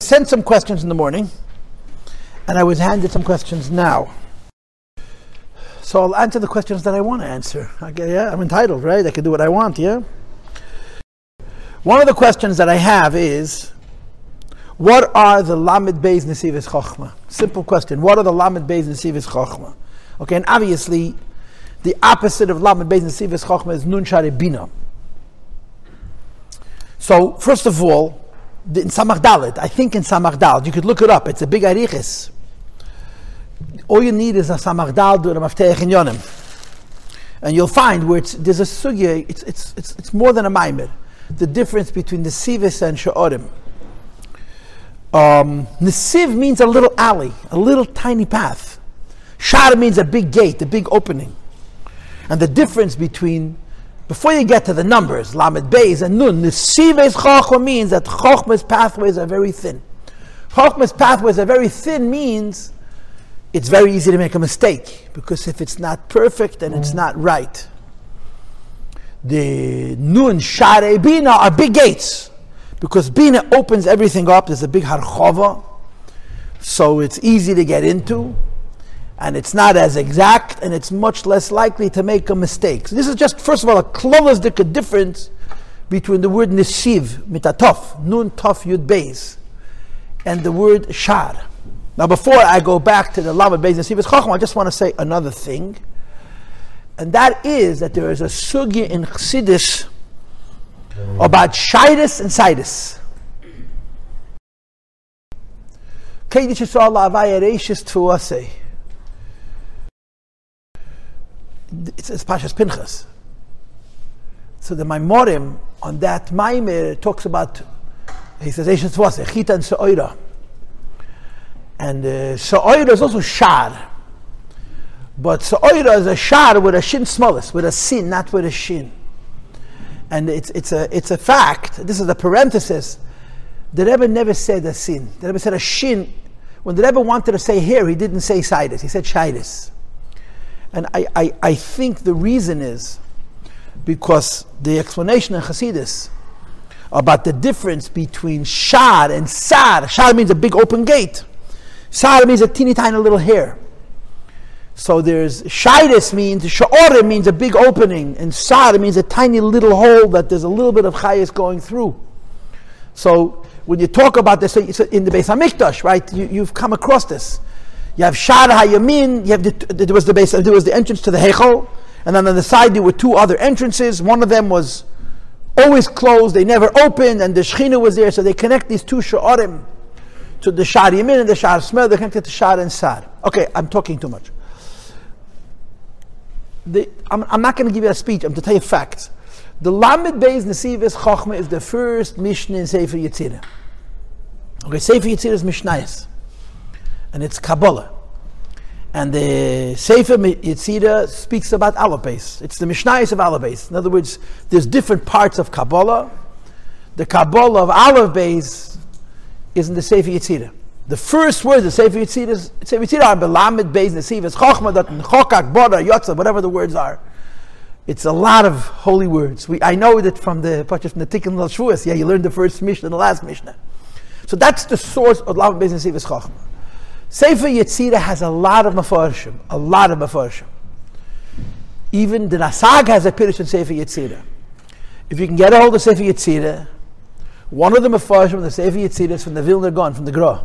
Sent some questions in the morning, and I was handed some questions now. So I'll answer the questions that I want to answer. Okay, yeah, I'm entitled, right? I can do what I want, yeah? One of the questions that I have is what are the Lamed Beis Nesivis Chochma? Simple question. What are the Lamed Beis Nesivis Chochma? Okay, and obviously, the opposite of Lamed Beis Nesivis Chochma is Nun Shari Bina. So, first of all, in Samach Dalit, I think in Samach Dalit, you could look it up, it's a big arichis. All you need is a Samach Dalit with a Mafteach in Yonim. And you'll find where there's a sugya, it's, it's, it's, it's more than a maimer, the difference between the Sivis and Sha'orim. Um, Nesiv means a little alley, a little tiny path. Shar means a big gate, a big opening. And the difference between, before you get to the numbers, Lamed Beis and Nun, Nesives Chochma means that Chochma's pathways are very thin. Chochma's pathways are very thin means it's very easy to make a mistake because if it's not perfect then it's not right. The Nun, Share, Bina are big gates because Bina opens everything up. There's a big harchova, so it's easy to get into, and it's not as exact, and it's much less likely to make a mistake. So this is just, first of all, a klolasdika difference between the word nesiv, mitatof, nun tof yud beis, and the word shar. Now, before I go back to the lamed beis nesiv chacham, I just want to say another thing, and that is that there is a sugya in Chassidus about Shidus and Sidus. Kedish Yisrael It's, it's Pashas Pinchas. So the Maimorim on that Maimer talks about, he says, Reishis Tuase, Chita and Sa'oira. And uh, Sa'oira is also Shar. But Sa'oira is a Shar with a Shin smallest, with a Sin, not with a Shin and it's, it's, a, it's a fact, this is a parenthesis, the Rebbe never said a sin. The Rebbe said a shin. When the Rebbe wanted to say here, he didn't say sidus, he said shidus. And I, I, I think the reason is because the explanation in Hasidus about the difference between shad and sad, shad means a big open gate, sad means a teeny tiny little hair. So there's shidus means sha'ore means a big opening, and sar means a tiny little hole that there's a little bit of chayas going through. So when you talk about this in the Beis Hamikdash, right? You, have come across this. You have shar hayamin. You have the, there was the base. There was the entrance to the heichal, and then on the side there were two other entrances. One of them was always closed; they never opened, and the shechina was there. So they connect these two sha'orim to the shar yamin and the shar smell. They connect it to shar and sar. Okay, I'm talking too much the, I'm, I'm, not going to give you a speech, I'm to tell you facts. The Lamed Beis Nesivis Chochma is the first Mishnah in Sefer Yetzirah. Okay, Sefer Yetzirah is Mishnayos, and it's Kabbalah. And the Sefer Yetzirah speaks about Alabase. It's the Mishnayos of Alabase. In other words, there's different parts of Kabbalah. The Kabbalah of Alabase is in the Sefer Yetzirah. The first words of Sefer Yetzirah Sefer Yetzirah are Belamed Beis Nesivas Chochma Dat Chokak Bora Yotza whatever the words are. It's a lot of holy words. We, I know that from the the Tikkun Shvuas. Yeah, you learned the first Mishnah and the last Mishnah. So that's the source of Lamed Beis Nesivas Chochma. Sefer Yetzirah has a lot of mafarshim, a lot of mafarshim. Even the Rasag has a Pirish in Sefer Yetzirah. If you can get a hold of Sefer Yetzirah, one of the mafarshim of the Sefer Yetzirah is from the Vilna Gaon, from the Gra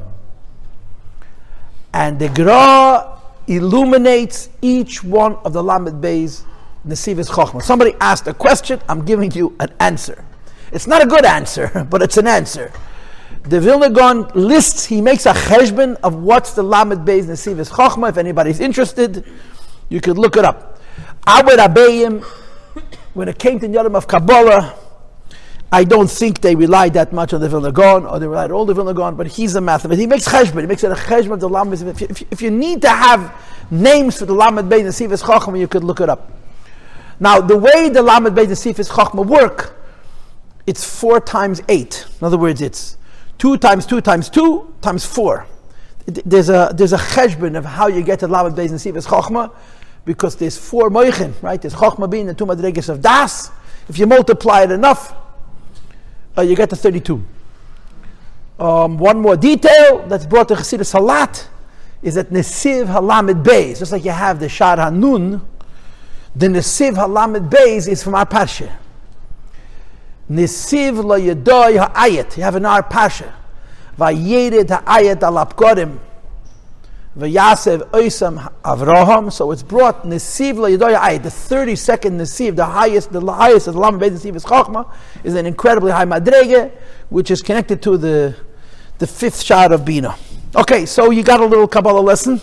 and the Gra illuminates each one of the Lamed Beis Nesivis Chochma. Somebody asked a question, I'm giving you an answer. It's not a good answer, but it's an answer. The Vilna Gaon lists, he makes a cheshbon of what's the Lamed Beis Nesivis Chochma. If anybody's interested, you could look it up. Abed Abayim, when it came to the Yom of Kabbalah, I don't think they relied that much on the Vilna Gaon, or they relied on all the Vilna Gaon, but he's a mathematician. He makes cheshbon. He makes it a cheshbon of the Lamed. If, if, if, you need to have names for the Lamed Beis Nesivis Chachma, you could look it up. Now, the way the Lamed Beis Nesivis Chachma work, it's four times eight. In other words, it's two times two times two times four. There's a there's a cheshbon of how you get to Lamed Beis Nesivis Chachma, because there's four moichin, right? There's chokhmah being and two madregas of das. If you multiply it enough, uh, you get to 32. Um, one more detail that's brought to Chassidus Halat is that Nesiv Halamid Beis, just like you have the Shar Hanun, the Nesiv Halamid Beis is from our Parsha. Nesiv Lo Yedoy Ha'ayat, you have in our Parsha. Vayered Ha'ayat Al Apkorim. Vayasev Oisam Avraham. So it's brought Nesiv Lo Yedoy Ha'ayat, the 32nd Nesiv, the highest, the highest of the Halamid Beis Nesiv is Chachma, is an incredibly high Madrege, which is connected to the, the fifth Shar of Bina. Okay, so you got a little Kabbalah lesson.